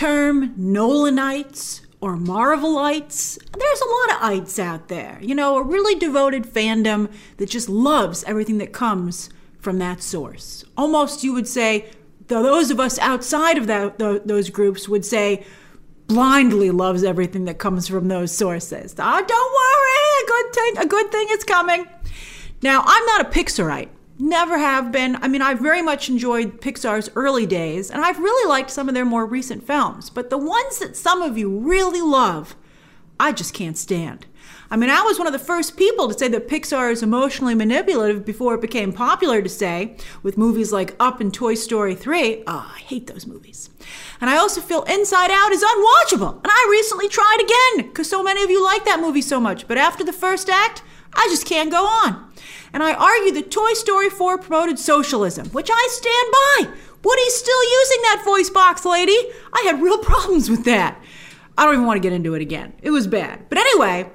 term Nolanites or Marvelites. There's a lot of ites out there. You know, a really devoted fandom that just loves everything that comes from that source. Almost, you would say, those of us outside of that, those groups would say, blindly loves everything that comes from those sources. Oh, don't worry, a good thing, a good thing is coming. Now, I'm not a Pixarite. Never have been. I mean, I've very much enjoyed Pixar's early days, and I've really liked some of their more recent films. But the ones that some of you really love, I just can't stand. I mean, I was one of the first people to say that Pixar is emotionally manipulative before it became popular to say, with movies like Up and Toy Story 3. Oh, I hate those movies. And I also feel Inside Out is unwatchable. And I recently tried again, because so many of you like that movie so much. But after the first act, I just can't go on and I argue that Toy Story 4 promoted socialism, which I stand by. Woody's still using that voice box, lady. I had real problems with that. I don't even want to get into it again. It was bad. But anyway,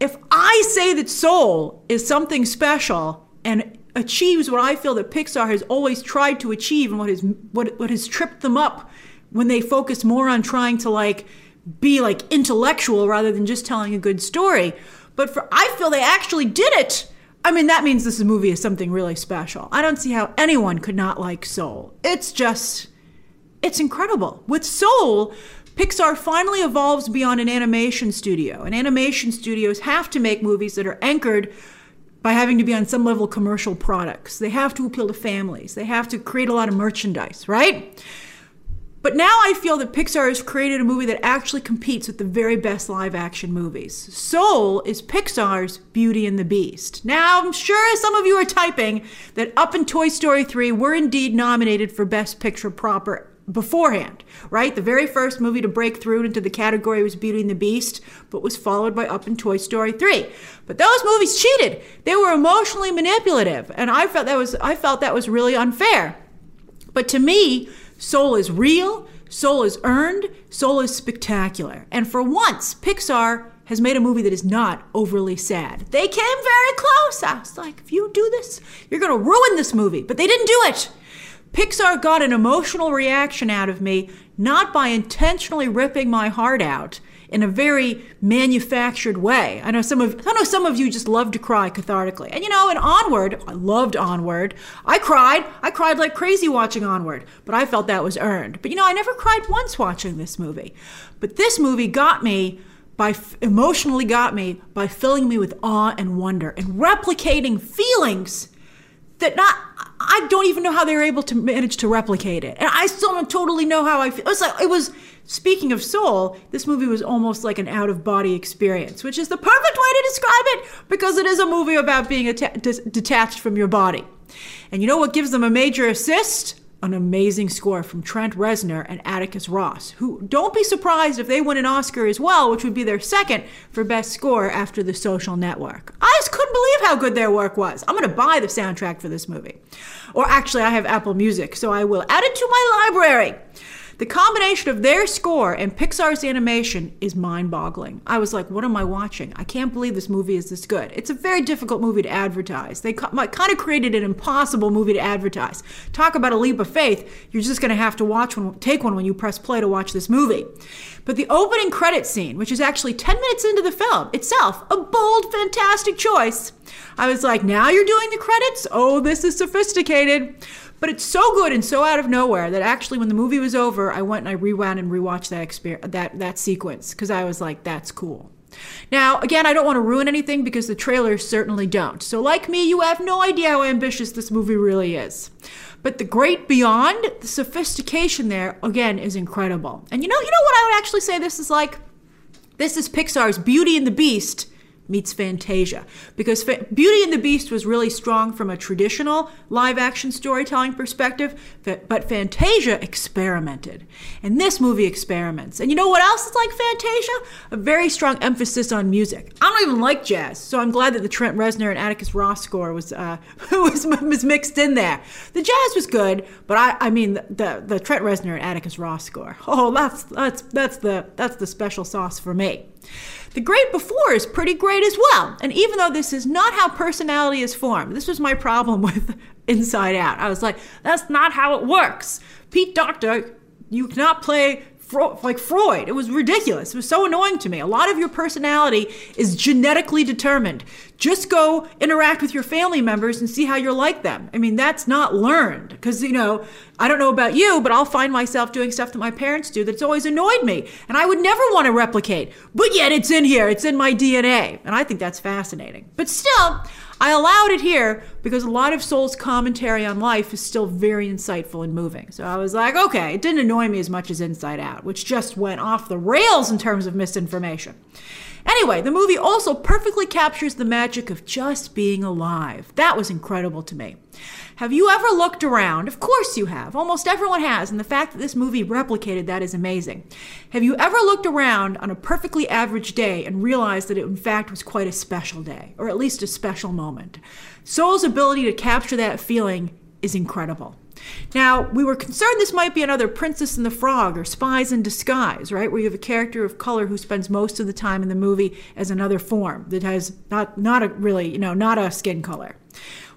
if I say that Soul is something special and achieves what I feel that Pixar has always tried to achieve and what has what, what has tripped them up when they focus more on trying to like be like intellectual rather than just telling a good story. But for I feel they actually did it I mean, that means this movie is something really special. I don't see how anyone could not like Soul. It's just, it's incredible. With Soul, Pixar finally evolves beyond an animation studio. And animation studios have to make movies that are anchored by having to be on some level commercial products. They have to appeal to families. They have to create a lot of merchandise, right? But now I feel that Pixar has created a movie that actually competes with the very best live action movies. Soul is Pixar's Beauty and the Beast. Now, I'm sure some of you are typing that Up and Toy Story 3 were indeed nominated for Best Picture proper beforehand, right? The very first movie to break through into the category was Beauty and the Beast, but was followed by Up and Toy Story 3. But those movies cheated. They were emotionally manipulative, and I felt that was I felt that was really unfair. But to me, Soul is real, soul is earned, soul is spectacular. And for once, Pixar has made a movie that is not overly sad. They came very close. I was like, if you do this, you're going to ruin this movie. But they didn't do it. Pixar got an emotional reaction out of me, not by intentionally ripping my heart out, in a very manufactured way. I know some of I know some of you just love to cry cathartically. And you know, in Onward, I loved Onward. I cried. I cried like crazy watching Onward, but I felt that was earned. But you know, I never cried once watching this movie. But this movie got me by emotionally got me by filling me with awe and wonder and replicating feelings that not I don't even know how they were able to manage to replicate it. And I still don't totally know how I feel. It was like it was Speaking of soul, this movie was almost like an out of body experience, which is the perfect way to describe it because it is a movie about being detached from your body. And you know what gives them a major assist? An amazing score from Trent Reznor and Atticus Ross, who don't be surprised if they win an Oscar as well, which would be their second for Best Score after The Social Network. Believe how good their work was. I'm going to buy the soundtrack for this movie. Or actually, I have Apple Music, so I will add it to my library. The combination of their score and Pixar's animation is mind boggling. I was like, what am I watching? I can't believe this movie is this good. It's a very difficult movie to advertise. They kind of created an impossible movie to advertise. Talk about a leap of faith. You're just going to have to watch one, take one when you press play to watch this movie. But the opening credit scene, which is actually 10 minutes into the film itself, a bold, fantastic choice. I was like, now you're doing the credits? Oh, this is sophisticated. But it's so good and so out of nowhere that actually, when the movie was over, I went and I rewound and rewatched that experience, that that sequence because I was like, "That's cool." Now, again, I don't want to ruin anything because the trailers certainly don't. So, like me, you have no idea how ambitious this movie really is. But the great beyond, the sophistication there, again, is incredible. And you know, you know what I would actually say this is like? This is Pixar's Beauty and the Beast meets Fantasia. Because Fa- Beauty and the Beast was really strong from a traditional live action storytelling perspective, but Fantasia experimented. And this movie experiments. And you know what else is like Fantasia? A very strong emphasis on music. I don't even like jazz, so I'm glad that the Trent Reznor and Atticus Ross score was, uh, was, was mixed in there. The jazz was good, but I, I mean the, the, the Trent Reznor and Atticus Ross score. Oh, that's, that's, that's, the, that's the special sauce for me. The great before is pretty great as well. And even though this is not how personality is formed, this was my problem with Inside Out. I was like, that's not how it works. Pete Docter, you cannot play like Freud. It was ridiculous. It was so annoying to me. A lot of your personality is genetically determined. Just go interact with your family members and see how you're like them. I mean, that's not learned because, you know, I don't know about you, but I'll find myself doing stuff that my parents do that's always annoyed me. And I would never want to replicate. But yet it's in here, it's in my DNA. And I think that's fascinating. But still, I allowed it here because a lot of Soul's commentary on life is still very insightful and moving. So I was like, okay, it didn't annoy me as much as Inside Out, which just went off the rails in terms of misinformation. Anyway, the movie also perfectly captures the magic of just being alive. That was incredible to me. Have you ever looked around? Of course you have. Almost everyone has, and the fact that this movie replicated that is amazing. Have you ever looked around on a perfectly average day and realized that it in fact was quite a special day, or at least a special moment? Soul's ability to capture that feeling is incredible. Now, we were concerned this might be another Princess and the Frog or Spies in Disguise, right? Where you have a character of color who spends most of the time in the movie as another form that has not not a really, you know, not a skin color.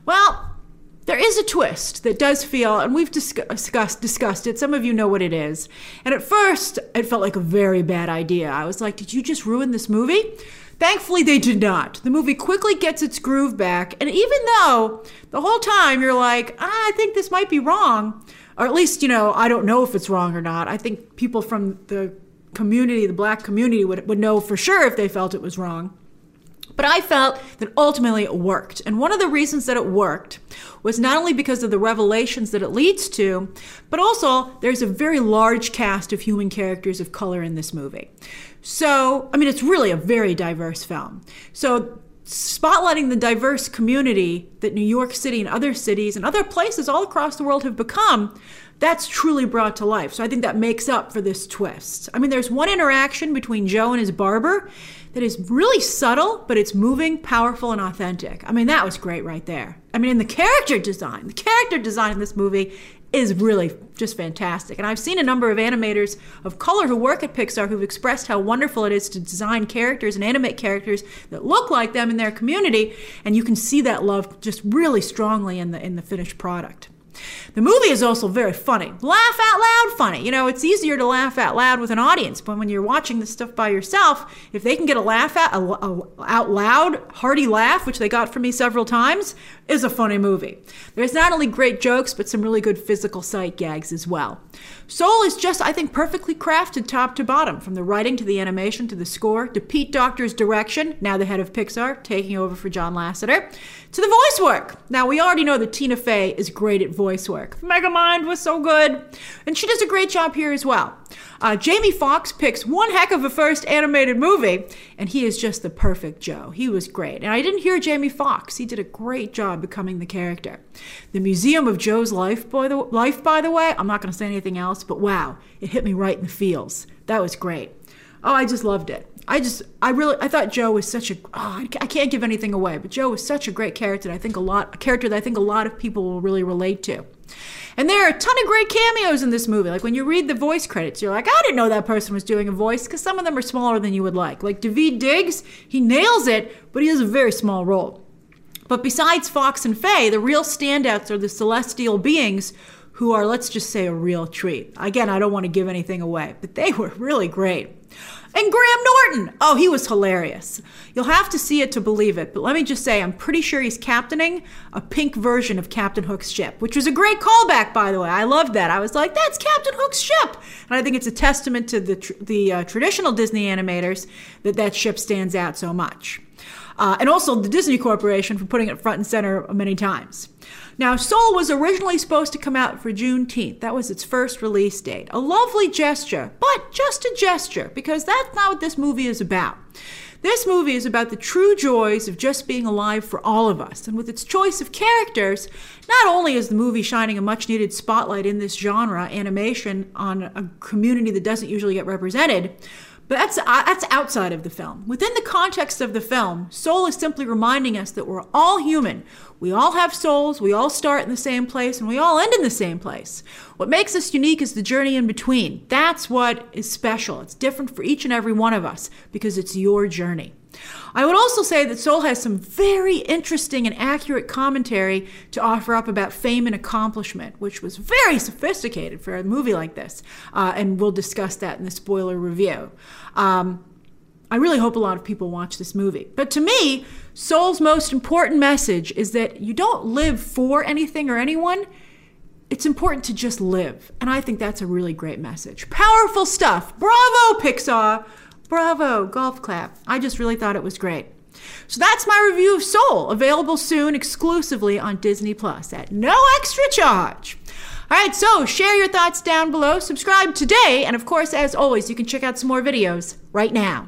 Well, there is a twist that does feel, and we've discussed discussed it. Some of you know what it is. And at first, it felt like a very bad idea. I was like, "Did you just ruin this movie?" Thankfully, they did not. The movie quickly gets its groove back, and even though the whole time you're like, ah, "I think this might be wrong," or at least you know, I don't know if it's wrong or not. I think people from the community, the black community, would would know for sure if they felt it was wrong. But I felt that ultimately it worked. And one of the reasons that it worked was not only because of the revelations that it leads to, but also there's a very large cast of human characters of color in this movie. So, I mean, it's really a very diverse film. So, spotlighting the diverse community that New York City and other cities and other places all across the world have become, that's truly brought to life. So I think that makes up for this twist. I mean, there's one interaction between Joe and his barber that is really subtle, but it's moving, powerful, and authentic. I mean, that was great right there. I mean, in the character design, the character design in this movie is really just fantastic. And I've seen a number of animators of color who work at Pixar who've expressed how wonderful it is to design characters and animate characters that look like them in their community, and you can see that love just really strongly in the in the finished product. The movie is also very funny. Laugh out loud funny. You know, it's easier to laugh out loud with an audience, but when you're watching this stuff by yourself, if they can get a laugh out, a, a, out loud, hearty laugh, which they got from me several times, is a funny movie. There's not only great jokes, but some really good physical sight gags as well. Soul is just, I think, perfectly crafted top to bottom, from the writing to the animation to the score to Pete Docter's direction, now the head of Pixar, taking over for John Lasseter, to the voice work. Now, we already know that Tina Fey is great at voice work. Megamind was so good, and she does a great job here as well. Uh, Jamie Foxx picks one heck of a first animated movie, and he is just the perfect Joe. He was great. And I didn't hear Jamie Foxx. He did a great job becoming the character. The Museum of Joe's Life, by the, life, by the way, I'm not going to say anything else, but wow, it hit me right in the feels. That was great. Oh, I just loved it. I just, I really, I thought Joe was such a. Oh, I can't give anything away, but Joe was such a great character. I think a lot, a character that I think a lot of people will really relate to. And there are a ton of great cameos in this movie. Like when you read the voice credits, you're like, I didn't know that person was doing a voice because some of them are smaller than you would like. Like Daveed Diggs, he nails it, but he has a very small role. But besides Foxx and Fey, the real standouts are the celestial beings who are, let's just say, a real treat. Again, I don't want to give anything away, but they were really great. And Graham Norton! Oh, he was hilarious. You'll have to see it to believe it, but let me just say, I'm pretty sure he's captaining a pink version of Captain Hook's ship, which was a great callback, by the way. I loved that. I was like, that's Captain Hook's ship! And I think it's a testament to the, the uh, traditional Disney animators that that ship stands out so much. Uh, and also the Disney Corporation for putting it front and center many times. Now, Soul was originally supposed to come out for Juneteenth. That was its first release date. A lovely gesture, but just a gesture, because that's not what this movie is about. This movie is about the true joys of just being alive for all of us. And with its choice of characters, not only is the movie shining a much needed spotlight in this genre, animation, on a community that doesn't usually get represented, but that's uh, that's outside of the film. Within the context of the film, Soul is simply reminding us that we're all human. We all have souls, we all start in the same place, and we all end in the same place. What makes us unique is the journey in between. That's what is special. It's different for each and every one of us because it's your journey. I would also say that Soul has some very interesting and accurate commentary to offer up about fame and accomplishment, which was very sophisticated for a movie like this. Uh, and we'll discuss that in the spoiler review. Um, I really hope a lot of people watch this movie. But to me, Soul's most important message is that you don't live for anything or anyone. It's important to just live. And I think that's a really great message. Powerful stuff. Bravo, Pixar. Bravo, golf clap. I just really thought it was great. So that's my review of Soul, available soon exclusively on Disney Plus at no extra charge. All right, so share your thoughts down below, subscribe today, and of course, as always, you can check out some more videos right now.